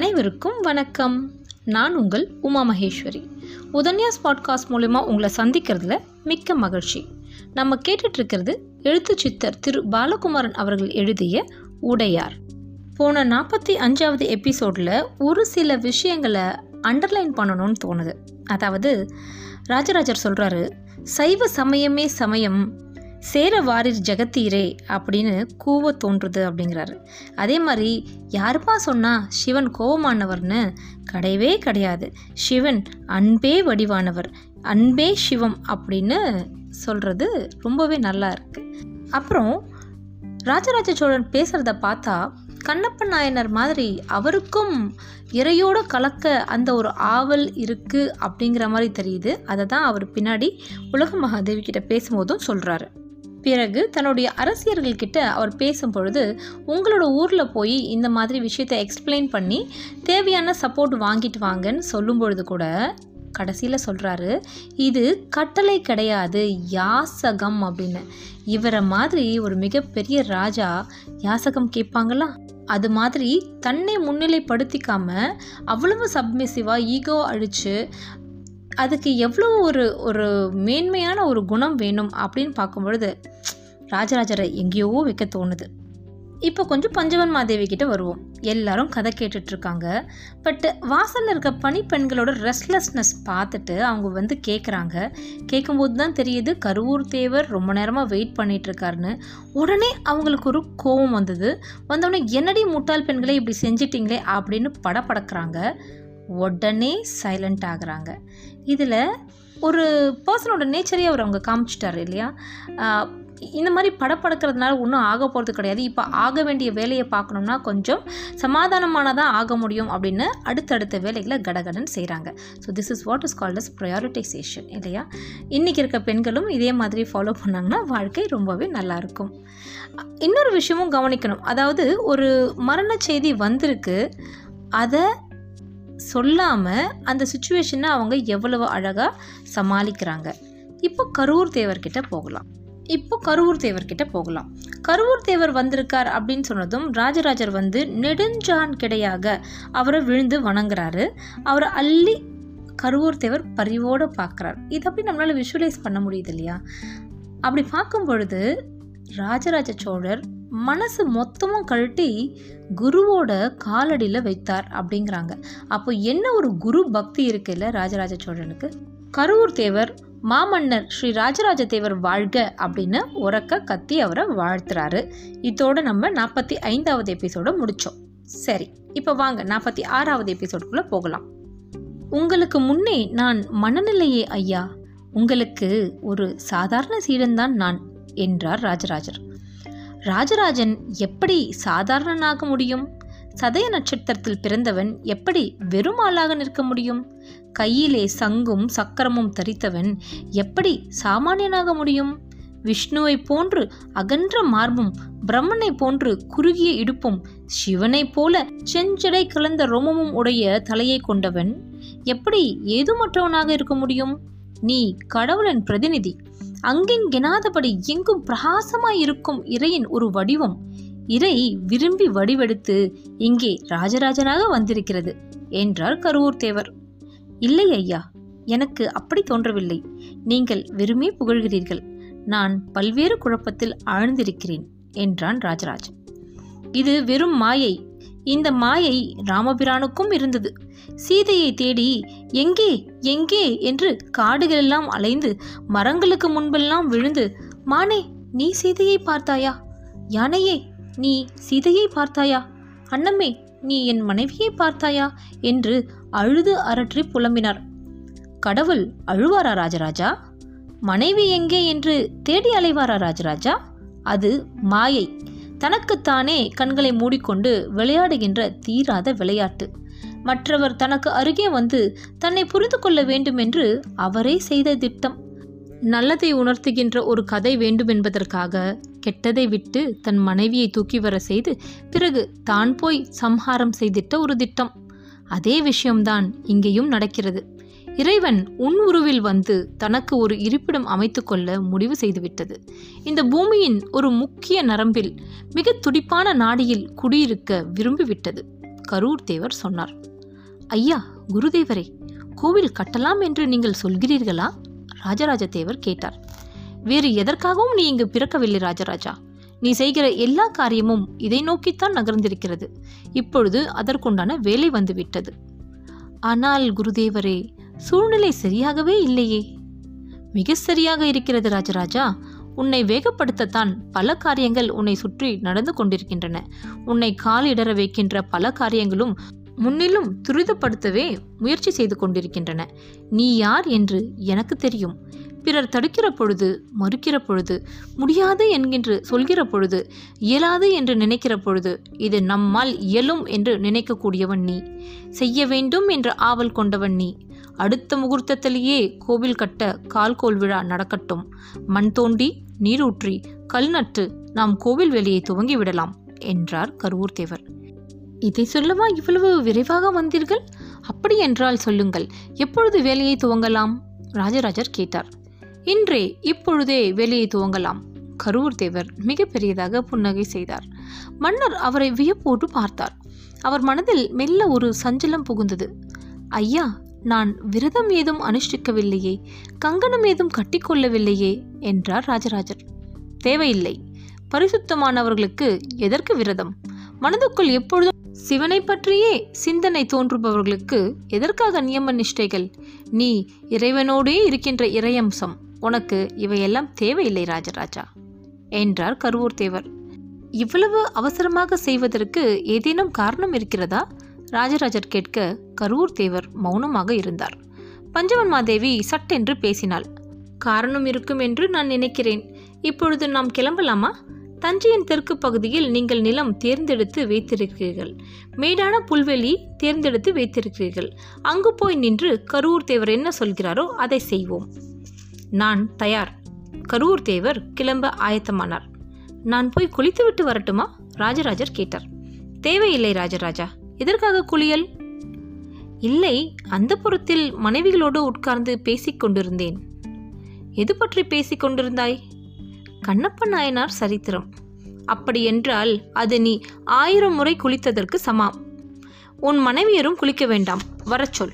அனைவருக்கும் வணக்கம். நான் உங்கள் உமா மகேஸ்வரி. உதன்யாஸ் பாட்காஸ்ட் மூலிமா உங்களை சந்திக்கிறதுல மிக்க மகிழ்ச்சி. நம்ம கேட்டுட்ருக்கிறது எழுத்து சித்தர் திரு பாலகுமாரன் அவர்கள் எழுதிய உடையார். போன நாற்பத்தி அஞ்சாவது எபிசோடில் ஒரு சில விஷயங்களை அண்டர்லைன் பண்ணணும்னு தோணுது. அதாவது ராஜராஜர் சொல்கிறாரு சைவ சமயமே சமயம் சேர வாரிர் ஜெகத்தீரே அப்படின்னு கூவ தோன்றுது அப்படிங்கிறாரு. அதே மாதிரி யாருப்பா சொன்னா சிவன் கோபமானவர்னு? கிடையவே கிடையாது. சிவன் அன்பே வடிவானவர். அன்பே சிவம் அப்படின்னு சொல்கிறது ரொம்பவே நல்லா இருக்குது அப்புறம் ராஜராஜ சோழன் பேசுகிறத பார்த்தா கண்ணப்ப நாயனர் மாதிரி அவருக்கும் இறையோடு கலக்க அந்த ஒரு ஆவல் இருக்குது அப்படிங்கிற மாதிரி தெரியுது. அதை தான் அவர் பின்னாடி உலக மகாதேவி கிட்ட பேசும்போதும் சொல்கிறாரு பிறகு தன்னுடைய அரசியர்கள்கிட்ட அவர் பேசும் பொழுது உங்களோட ஊரில் போய் இந்த மாதிரி விஷயத்தை எக்ஸ்பிளைன் பண்ணி தேவையான சப்போர்ட் வாங்கிட்டு வாங்கன்னு சொல்லும் பொழுது கூட கடைசியில் சொல்கிறாரு இது கட்டளை கிடையாது யாசகம் அப்படின்னு. இவரை மாதிரி ஒரு மிகப்பெரிய ராஜா யாசகம் கேட்பாங்களா? அது மாதிரி தன்னை முன்னிலைப்படுத்திக்காம அவ்வளவு சப்மிசிவாக ஈகோ அழித்து அதுக்கு எவ்வளோ ஒரு ஒரு மேன்மையான ஒரு குணம் வேணும் அப்படின்னு பார்க்கும் பொழுது ராஜராஜரை எங்கேயோ வைக்க தோணுது. இப்போ கொஞ்சம் பஞ்சவன் மாதேவி கிட்ட வருவோம். எல்லாரும் கதை கேட்டுட்ருக்காங்க. பட் வாசலில் இருக்க பணிப்பெண்களோட ரெஸ்ட்லெஸ்னஸ் பார்த்துட்டு அவங்க வந்து கேட்குறாங்க கேட்கும்போது தான் தெரியுது கருவூர் தேவர் ரொம்ப நேரமாக வெயிட் பண்ணிகிட்ருக்காருன்னு உடனே அவங்களுக்கு ஒரு கோபம் வந்தது. வந்தவொடனே என்னடி முட்டாள் பெண்களே இப்படி செஞ்சிட்டிங்களே? அப்படின்னு படப்படக்கிறாங்க உடனே சைலண்ட் ஆகுறாங்க. இதில் ஒரு பர்சனோட நேச்சரே அவர் அவங்க காமிச்சிட்டாரு இல்லையா? இந்த மாதிரி படப்படுக்கிறதுனால ஒன்றும் ஆக போகிறது கிடையாது. இப்போ ஆக வேண்டிய வேலையை பார்க்கணும்னா கொஞ்சம் சமாதானமானதான் ஆக முடியும் அப்படின்னு அடுத்தடுத்த வேலைகளை கடகடன் செய்கிறாங்க so this is what is called as prioritization இல்லையா? இன்றைக்கி இருக்க பெண்களும் இதே மாதிரி ஃபாலோ பண்ணாங்கன்னா வாழ்க்கை ரொம்பவே நல்லாயிருக்கும் இன்னொரு விஷயமும் கவனிக்கணும். அதாவது ஒரு மரண செய்தி வந்திருக்கு. அதை சொல்லாமல் அந்த சுச்சுவேஷனை அவங்க எவ்வளவு அழகாக சமாளிக்கிறாங்க. இப்போ கரூர் தேவர்கிட்ட போகலாம். இப்போ கருவூர் தேவர்கிட்ட போகலாம். கருவூர் தேவர் வந்திருக்கார் அப்படின்னு சொன்னதும் ராஜராஜர் வந்து நெடுஞ்சான் கிடையாக அவரை விழுந்து வணங்குறாரு. அவரை அள்ளி கருவூர் தேவர் பரிவோடு பார்க்குறார். இது அப்படி நம்மளால் விஷுவலைஸ் பண்ண முடியுது இல்லையா? அப்படி பார்க்கும் பொழுது ராஜராஜ சோழர் மனசு மொத்தமும் கழட்டி குருவோட காலடியில் வைத்தார் அப்படிங்கிறாங்க. அப்போ என்ன ஒரு குரு பக்தி இருக்குல்ல ராஜராஜ சோழனுக்கு? கருவூர் தேவர் மாமன்னர் ஸ்ரீ ராஜராஜ தேவர் வாழ்க அப்படின்னு உறக்க கத்தி அவரை வாழ்த்துறாரு. இதோட நம்ம நாற்பத்தி ஐந்தாவது எபிசோட முடித்தோம் சரி இப்போ வாங்க நாற்பத்தி ஆறாவது எபிசோடுக்குள்ளே போகலாம். உங்களுக்கு முன்னே நான் மனநிலையே ஐயா. உங்களுக்கு ஒரு சாதாரண சீடன்தான் நான் என்றார் ராஜராஜர். ராஜராஜன் எப்படி சாதாரணனாக முடியும்? சதய நட்சத்திரத்தில் பிறந்தவன் எப்படி வெறும் ஆளாக நிற்க முடியும்? கையிலே சங்கும் சக்கரமும் தரித்தவன் எப்படி சாமானியனாக முடியும்? விஷ்ணுவை போன்று அகன்ற மார்பும் பிரம்மனை போன்று குறுகிய இடுப்பும் சிவனைப் போல செஞ்சடை கலந்த ரோமமும் உடைய தலையை கொண்டவன் எப்படி ஏதுமற்றவனாக இருக்க முடியும்? நீ கடவுளின் பிரதிநிதி. அங்கெங்கெனாதபடி எங்கும் பிரகாசமாய் இருக்கும் இறையின் ஒரு வடிவம். இறை விரும்பி வடிவெடுத்து இங்கே ராஜராஜனாக வந்திருக்கிறது என்றார் கருவூர் தேவர். இல்லை ஐயா எனக்கு அப்படி தோன்றவில்லை. நீங்கள் வெறுமே புகழ்கிறீர்கள். நான் பல்வேறு குழப்பத்தில் ஆழ்ந்திருக்கிறேன் என்றான் ராஜராஜ் இது வெறும் மாயை. இந்த மாயை ராமபிரானுக்கும் இருந்தது. சீதையை தேடி எங்கே எங்கே? என்று காடுகளெல்லாம் அலைந்து மரங்களுக்கு முன்பெல்லாம் விழுந்து மானே நீ சீதையை பார்த்தாயா? யானையே நீ சீதையை பார்த்தாயா? அன்னமே நீ என் மனைவியை பார்த்தாயா? என்று அழுது அரற்றி புலம்பினார். கடவுள் அழுவாரா ராஜராஜா? மனைவி எங்கே என்று தேடி அலைவாரா ராஜராஜா? அது மாயை. தனக்குத்தானே கண்களை மூடிக்கொண்டு விளையாடுகின்ற தீராத விளையாட்டு. மற்றவர் தனக்கு அருகே வந்து தன்னை புரிந்து கொள்ள வேண்டும் என்று அவரே செய்த திட்டம். நல்லதை உணர்த்துகின்ற ஒரு கதை வேண்டும் என்பதற்காக கெட்டதை விட்டு தன் மனைவியை தூக்கி வர செய்து பிறகு தான் போய் சம்ஹாரம் செய்திட்ட ஒரு திட்டம். அதே விஷயம்தான் இங்கேயும் நடக்கிறது. இறைவன் உன் உருவில் வந்து தனக்கு ஒரு இருப்பிடம் அமைத்துக்கொள்ள முடிவு செய்துவிட்டது. இந்த பூமியின் ஒரு முக்கிய நரம்பில் மிக துடிப்பான நாடியில் குடியிருக்க விரும்பிவிட்டது. கரூர் தேவர் சொன்னார். ஐயா குருதேவரே கோவில் கட்டலாம் என்று நீங்கள் சொல்கிறீர்களா? ராஜராஜ தேவர் கேட்டார். வேறு எதற்காகவும் நீ இங்கு பிறக்கவில்லை ராஜராஜா. நீ செய்கிற எல்லா காரியமும் இதை நோக்கித்தான் நகர்ந்திருக்கிறது. இப்பொழுது அதற்குண்டான வேலை வந்துவிட்டது. ஆனால் குருதேவரே சூழ்நிலை சரியாகவே இல்லையே. மிக சரியாக இருக்கிறது ராஜராஜா. உன்னை வேகப்படுத்தத்தான் பல காரியங்கள் உன்னை சுற்றி நடந்து கொண்டிருக்கின்றன. உன்னை காலிடற வைக்கின்ற பல காரியங்களும் முன்னிலும் துரிதப்படுத்தவே முயற்சி செய்து கொண்டிருக்கின்றன. நீ யார் என்று எனக்கு தெரியும். பிறர் தடுக்கிற பொழுது மறுக்கிற பொழுது முடியாது என்கின்ற சொல்கிற பொழுது இயலாது என்று நினைக்கிற பொழுது இது நம்மால் இயலும் என்று நினைக்கக்கூடியவன் நீ. செய்ய வேண்டும் என்ற ஆவல் கொண்டவன் நீ. அடுத்த முகூர்த்தத்திலேயே கோவில் கட்ட கால்கோல் விழா நடக்கட்டும். மண் தோண்டி நீரூற்றி கல் நட்டு நாம் கோவில் வேலையை துவங்கி விடலாம் என்றார் கருவூர் தேவர். இதை சொல்லவா இவ்வளவு விரைவாக வந்தீர்கள்? அப்படி என்றால் சொல்லுங்கள் எப்பொழுது வேலையை துவங்கலாம்? ராஜராஜர் கேட்டார். இன்றே இப்பொழுதே வேலையை துவங்கலாம் கரூர் தேவர் மிக பெரியதாக புன்னகை செய்தார். மன்னர் அவரை வியப்போடு பார்த்தார். அவர் மனதில் மெல்ல ஒரு சஞ்சலம் புகுந்தது. ஐயா நான் விரதம் ஏதும் அனுஷ்டிக்கவில்லையே கங்கணம் ஏதும் கட்டிக்கொள்ளவில்லையே என்றார் ராஜராஜர். தேவையில்லை பரிசுத்தமானவர்களுக்கு எதற்கு விரதம்? மனதுக்குள் எப்பொழுதும் சிவனை பற்றியே சிந்தனை தோன்றுபவர்களுக்கு எதற்காக நியம நிஷ்டைகள்? நீ இறைவனோடே இருக்கின்ற இறையம்சம். உனக்கு இவையெல்லாம் தேவையில்லை ராஜராஜா. என்றார் கருவூர் தேவர். இவ்வளவு அவசரமாக செய்வதற்கு ஏதேனும் காரணம் இருக்கிறதா? ராஜராஜர் கேட்க கரூர் தேவர் மௌனமாக இருந்தார். பஞ்சவன் மாதேவி சட்டென்று பேசினாள். காரணம் இருக்கும் என்று நான் நினைக்கிறேன். இப்பொழுது நாம் கிளம்பலாமா? தஞ்சையின் தெற்கு பகுதியில் நீங்கள் நிலம் தேர்ந்தெடுத்து வைத்திருக்கிறீர்கள். மேடான புல்வெளி தேர்ந்தெடுத்து வைத்திருக்கிறீர்கள். அங்கு போய் நின்று கரூர் தேவர் என்ன சொல்கிறாரோ அதை செய்வோம். நான் தயார். கரூர் தேவர் கிளம்ப ஆயத்தமானார். நான் போய் குளித்துவிட்டு வரட்டுமா? ராஜராஜர் கேட்டார். தேவையில்லை ராஜராஜா. எதற்காக குளியல்? இல்லை அந்த புறத்தில் மனைவிகளோடு உட்கார்ந்து பேசிக் கொண்டிருந்தேன் எது பற்றி பேசிக் கொண்டிருந்தாய் கண்ணப்ப நாயனார் சரித்திரம். அப்படியென்றால் அது நீ ஆயிரம் முறை குளித்ததற்கு சமாம். உன் மனைவியரும் குளிக்க வேண்டாம். வரச்சொல்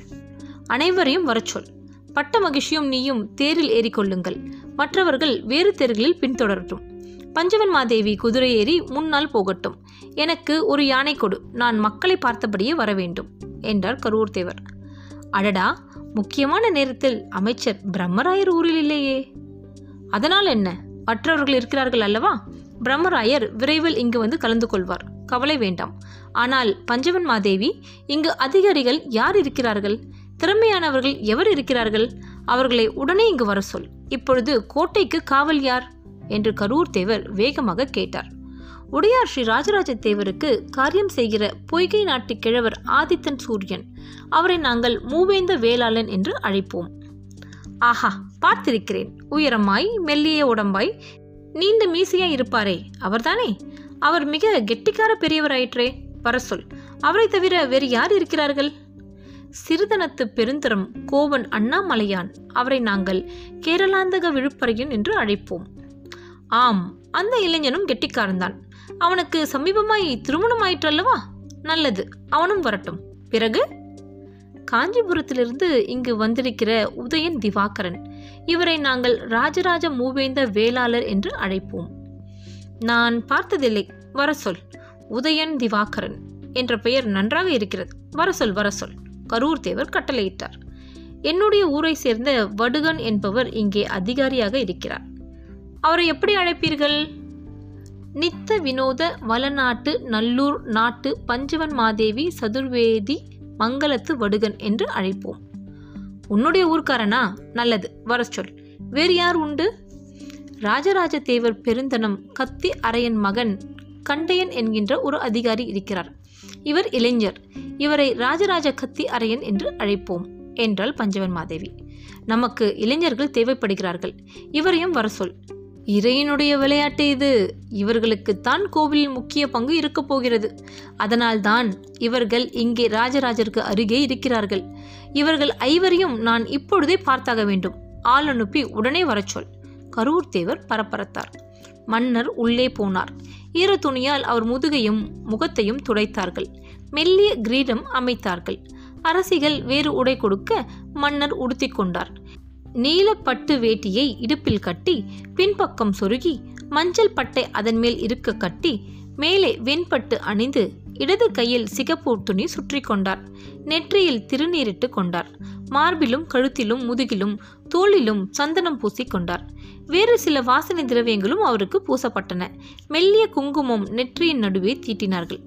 அனைவரையும் வரச்சொல் பட்ட மகிழ்ச்சியும் நீயும் தேரில் ஏறிக்கொள்ளுங்கள். மற்றவர்கள் வேறு தேர்களில் பின்தொடரட்டும். பஞ்சவன் மாதேவி குதிரை ஏறி முன்னால் போகட்டும். எனக்கு ஒரு யானை கொடு. நான் மக்களை பார்த்தபடியே வர வேண்டும் என்றார் கரூர் தேவர் அடடா! முக்கியமான நேரத்தில் அமைச்சர் பிரம்மராயர் ஊரில் இல்லையே. அதனால் என்ன? மற்றவர்கள் இருக்கிறார்கள் அல்லவா? பிரம்மராயர் விரைவில் இங்கு வந்து கலந்து கொள்வார் கவலை வேண்டாம். ஆனால் பஞ்சவன் மாதேவி இங்கு அதிகாரிகள் யார் இருக்கிறார்கள்? திறமையானவர்கள் எவர் இருக்கிறார்கள்? அவர்களை உடனே இங்கு வர சொல் இப்பொழுது கோட்டைக்கு காவல் யார்? என்று கரூர் தேவர் வேகமாக கேட்டார். உடையார் ஸ்ரீ ராஜராஜ தேவருக்கு காரியம் செய்கிற பொய்கை நாட்டு கிழவர் ஆதித்தன் சூரியன் அவரை நாங்கள் மூவேந்த வேளாளன் என்று அழைப்போம். ஆஹா பார்த்திருக்கிறேன். உயரமாய் மெல்லிய உடம்பாய். நீண்ட மீசையாய் இருப்பாரே அவர்தானே? அவர் மிக கெட்டிக்கார பெரியவராயிற்றே வர சொல் அவரை தவிர வேறு யார் இருக்கிறார்கள்? சிறுதனத்து பெருந்தரம் கோவன் அண்ணாமலையான். அவரை நாங்கள் கேரளாந்தக விழுப்பறையன் என்று அழைப்போம். ஆம் அந்த இளைஞனும் கெட்டிக்காரன்தான். அவனுக்கு சமீபமாய் திருமணம் ஆயிற்றல்லவா? நல்லது அவனும் வரட்டும். பிறகு? காஞ்சிபுரத்திலிருந்து இங்கு வந்திருக்கிற உதயன் திவாகரன். இவரை நாங்கள் ராஜராஜ மூவேந்த வேளாளர் என்று அழைப்போம். நான் பார்த்ததில்லை வர சொல். உதயன் திவாகரன் என்ற பெயர் நன்றாக இருக்கிறது. வர சொல் வர சொல். கரூர் தேவர் கட்டளையிட்டார். என்னுடைய ஊரை சேர்ந்த வடுகன் என்பவர் இங்கே அதிகாரியாக இருக்கிறார். அவரை எப்படி அழைப்பீர்கள்? நித்த வினோத வளநாட்டு நல்லூர் நாட்டு பஞ்சவன் மாதேவி சதுர்வேதி மங்களத்து வடுகன் என்று அழைப்போம். உன்னுடைய ஊர்க்காரனா? நல்லது வர சொல். வேறு யார் உண்டு? ராஜராஜ தேவர் பெருந்தனம் கத்தி அரையன் மகன் கண்டையன் என்கின்ற ஒரு அதிகாரி இருக்கிறார். இவர் இளைஞர். இவரை ராஜராஜ கத்தி அரையன் என்று அழைப்போம் என்றாள் பஞ்சவன் மாதேவி. நமக்கு இளைஞர்கள் தேவைப்படுகிறார்கள். இவரையும் வர சொல். இறையினுடைய விளையாட்டு இது. இவர்களுக்குத்தான் கோவிலில் முக்கிய பங்கு இருக்கப் போகிறது. அதனால்தான் இவர்கள் இங்கே ராஜராஜருக்கு அருகே இருக்கிறார்கள். இவர்கள் ஐவரையும் நான் இப்பொழுதே பார்த்தாக வேண்டும். ஆள் அனுப்பி உடனே வரச் சொல். கரூர் தேவர் பரபரத்தார். மன்னர் உள்ளே போனார். ஈர துணியால் அவர் முதுகையும் முகத்தையும் துடைத்தார்கள். மெல்லிய கிரீடம் அமைத்தார்கள். அரசிகள் வேறு உடை கொடுக்க மன்னர் உடுத்திக் கொண்டார். நீலப்பட்டு வேட்டியை இடுப்பில் கட்டி பின்பக்கம் சொருகி மஞ்சள் பட்டை அதன் மேல் இருக்க கட்டி மேலே வெண்பட்டு அணிந்து இடது கையில் சிகப்பு துணி சுற்றி கொண்டார். நெற்றியில் திருநீரிட்டு கொண்டார். மார்பிலும் கழுத்திலும் முதுகிலும் தோளிலும் சந்தனம் பூசிக் கொண்டார். வேறு சில வாசனை திரவியங்களும் அவருக்கு பூசப்பட்டன. மெல்லிய குங்குமம் நெற்றியின் நடுவே தீட்டினார்கள்.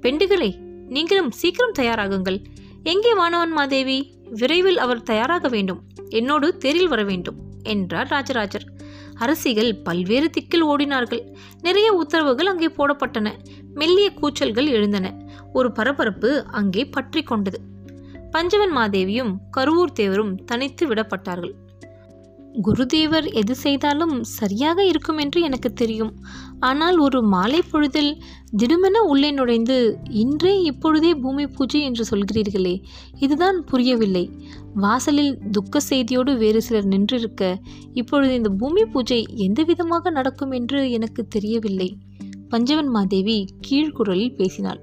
பெண்டுகளே நீங்களும் சீக்கிரம் தயாராகுங்கள். எங்கே வானவன் மாதேவி? விரைவில் அவர் தயாராக வேண்டும். என்னோடு தேரில் வர வேண்டும் என்றார் ராஜராஜர். அரசிகள் பல்வேறு திக்கில் ஓடினார்கள். நிறைய உத்தரவுகள் அங்கே போடப்பட்டன. மெல்லிய கூச்சல்கள் எழுந்தன. ஒரு பரபரப்பு அங்கே பற்றி கொண்டது. பஞ்சவன் மாதேவியும் கருவூர் தேவரும் தனித்து விடப்பட்டார்கள். குருதேவர் எது செய்தாலும் சரியாக இருக்கும் என்று எனக்கு தெரியும். ஆனால் ஒரு மாலை பொழுதில் திடுமென உள்ளே நுழைந்து இன்றே இப்பொழுதே பூமி பூஜை என்று சொல்கிறீர்களே இதுதான் புரியவில்லை. வாசலில் துக்க செய்தியோடு வேறு சிலர் நின்றிருக்க இப்பொழுது இந்த பூமி பூஜை எந்த விதமாக நடக்கும் என்று எனக்கு தெரியவில்லை. பஞ்சவன் மாதேவி கீழ்குரலில் பேசினாள்.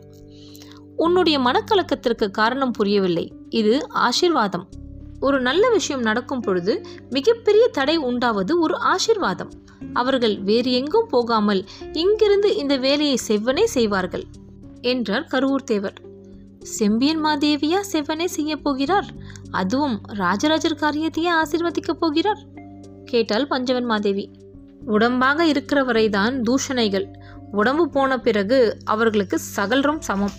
உன்னுடைய மனக்கலக்கத்திற்கு காரணம் புரியவில்லை. இது ஆசிர்வாதம். ஒரு நல்ல விஷயம் நடக்கும் பொழுது மிகப்பெரிய தடை உண்டாவது ஒரு ஆசிர்வாதம். அவர்கள் வேறு எங்கும் போகாமல் இங்கிருந்து இந்த வேலையை செவ்வனே செய்வார்கள் என்றார் கருவூர் தேவர் செம்பியன் மாதேவியா செவ்வனே செய்ய போகிறார்? அதுவும் ராஜராஜர் காரியத்தையே ஆசிர்வதிக்கப் போகிறார்? கேட்டாள் பஞ்சவன் மாதேவி. உடம்பாக இருக்கிற வரைதான் தூஷணைகள். உடம்பு போன பிறகு அவர்களுக்கு சகலரும் சமம்.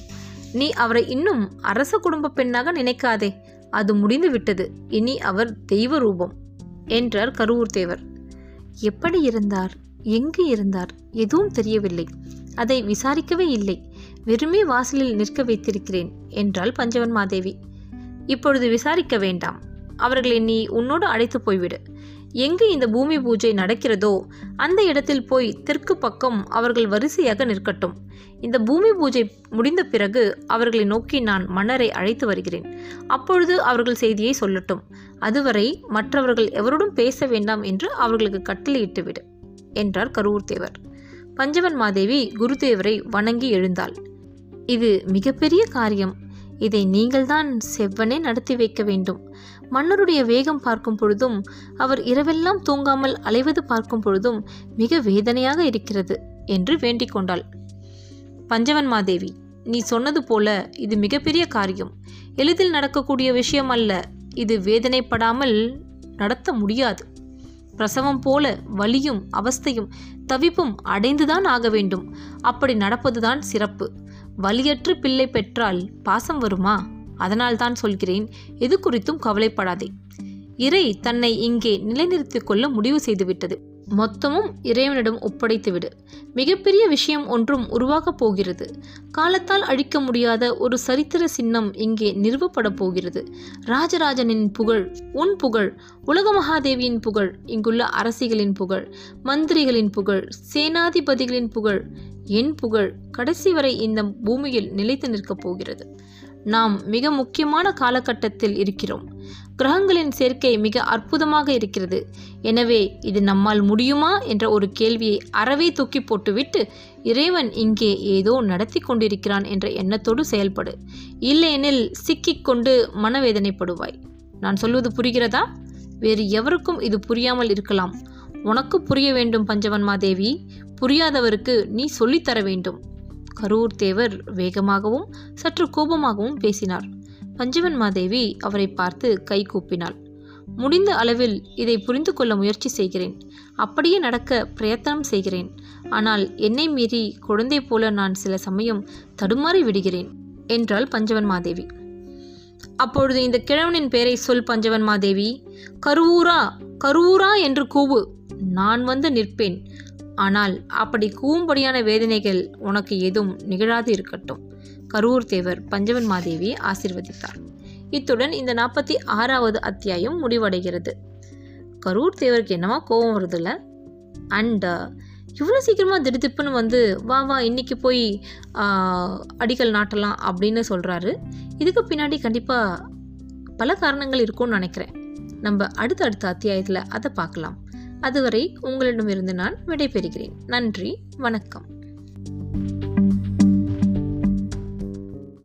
நீ அவரை இன்னும் அரச குடும்ப பெண்ணாக நினைக்காதே. அது முடிந்து விட்டது. இனி அவர் தெய்வ ரூபம் என்றார் கருவூர் தேவர் எப்படி இருந்தார்? எங்கு இருந்தார்? எதுவும் தெரியவில்லை. அதை விசாரிக்கவே இல்லை. வெறுமே வாசலில் நிற்க வைத்திருக்கிறேன் என்றாள் பஞ்சவன் மாதேவி இப்பொழுது விசாரிக்க வேண்டாம். அவர்களை நீ உன்னோடு அழைத்து போய்விடு. எங்கு இந்த பூமி பூஜை நடக்கிறதோ அந்த இடத்தில் போய் தெற்கு பக்கம் அவர்கள் வரிசையாக நிற்கட்டும். இந்த பூமி பூஜை முடிந்த பிறகு அவர்களை நோக்கி நான் மன்னரை அழைத்து வருகிறேன். அப்பொழுது அவர்கள் செய்தியை சொல்லட்டும். அதுவரை மற்றவர்கள் எவரோடும் பேச வேண்டாம் என்று அவர்களுக்கு கட்டளையிட்டு விடு என்றார் கரூர் தேவர் பஞ்சவன் மாதேவி குருதேவரை வணங்கி எழுந்தாள். இது மிகப்பெரிய காரியம். இதை நீங்கள்தான் செவ்வனே நடத்தி வைக்க வேண்டும். மன்னருடைய வேகம் பார்க்கும் பொழுதும் அவர் இரவெல்லாம் தூங்காமல் அலைவது பார்க்கும் பொழுதும் மிக வேதனையாக இருக்கிறது என்று வேண்டிக் கொண்டாள். பஞ்சவன் மாதேவி நீ சொன்னது போல இது மிகப்பெரிய காரியம். எளிதில் நடக்கக்கூடிய விஷயம் அல்ல இது வேதனைப்படாமல் நடத்த முடியாது. பிரசவம் போல வலியும் அவஸ்தையும் தவிப்பும் அடைந்துதான் ஆக வேண்டும். அப்படி நடப்பதுதான் சிறப்பு. வலியற்று பிள்ளை பெற்றால் பாசம் வருமா? அதனால் தான் சொல்கிறேன் எது குறித்தும் கவலைப்படாதே. இறை தன்னை இங்கே நிலைநிறுத்திக் கொள்ள முடிவு செய்துவிட்டது. மொத்தமும் இறைவனிடம் ஒப்படைத்துவிடு. மிகப்பெரிய விஷயம் ஒன்றும் உருவாகப் போகிறது. காலத்தால் அழிக்க முடியாத ஒரு சரித்திர சின்னம் இங்கே நிறுவப்படப் போகிறது. ராஜராஜனின் புகழ் உன் புகழ் உலக மகாதேவியின் புகழ் இங்குள்ள அரசிகளின் புகழ் மந்திரிகளின் புகழ் சேனாதிபதிகளின் புகழ் என் புகழ் கடைசி வரை இந்த பூமியில் நிலைத்து நிற்கப் போகிறது. நாம் மிக முக்கியமான காலகட்டத்தில் இருக்கிறோம். கிரகங்களின் சேர்க்கை மிக அற்புதமாக இருக்கிறது. எனவே இது நம்மால் முடியுமா என்ற ஒரு கேள்வியை அறவே தூக்கி போட்டுவிட்டு இறைவன் இங்கே ஏதோ நடத்தி கொண்டிருக்கிறான் என்ற எண்ணத்தோடு செயல்படு. இல்லையெனில் சிக்கிக்கொண்டு மனவேதனைப்படுவாய். நான் சொல்வது புரிகிறதா? வேறு எவருக்கும் இது புரியாமல் இருக்கலாம். உனக்கு புரிய வேண்டும் பஞ்சவன்மாதேவி. புரியாதவருக்கு நீ சொல்லித்தர வேண்டும். கரூர் தேவர் வேகமாகவும் சற்று கோபமாகவும் பேசினார். பஞ்சவன் மாதேவி அவரை பார்த்து கை கூப்பினாள். முடிந்த அளவில் இதை புரிந்து கொள்ள முயற்சி செய்கிறேன். அப்படியே நடக்க பிரயத்தனம் செய்கிறேன். ஆனால் என்னை மீறி குழந்தை போல நான் சில சமயம் தடுமாறி விடுகிறேன் என்றாள் பஞ்சவன் மாதேவி. அப்பொழுது இந்த கிழவனின் பெயரை சொல் பஞ்சவன் மாதேவி. கருவூரா கருவூரா என்று கூவு. நான் வந்து நிற்பேன். ஆனால் அப்படி கூவும்படியான வேதனைகள் உனக்கு எதுவும் நிகழாது இருக்கட்டும். கரூர் தேவர் பஞ்சவன் மாதேவி ஆசிர்வதித்தார். இத்துடன் இந்த நாற்பத்தி ஆறாவது அத்தியாயம் முடிவடைகிறது. கரூர் தேவருக்கு என்னவா கோபம் வருதுல்ல? அண்ட் இவ்வளோ சீக்கிரமாக திடுதிப்புன்னு வந்து வா வா இன்னைக்கு போய் அடிகள் அடிக்கல் நாட்டலாம் அப்படின்னு சொல்கிறாரு இதுக்கு பின்னாடி கண்டிப்பாக பல காரணங்கள் இருக்கும்னு நினைக்கிறேன். நம்ம அடுத்த அடுத்த அத்தியாயத்தில் அதை பார்க்கலாம். அதுவரை உங்களிடமிருந்து நான் விடைபெறுகிறேன். நன்றி வணக்கம்.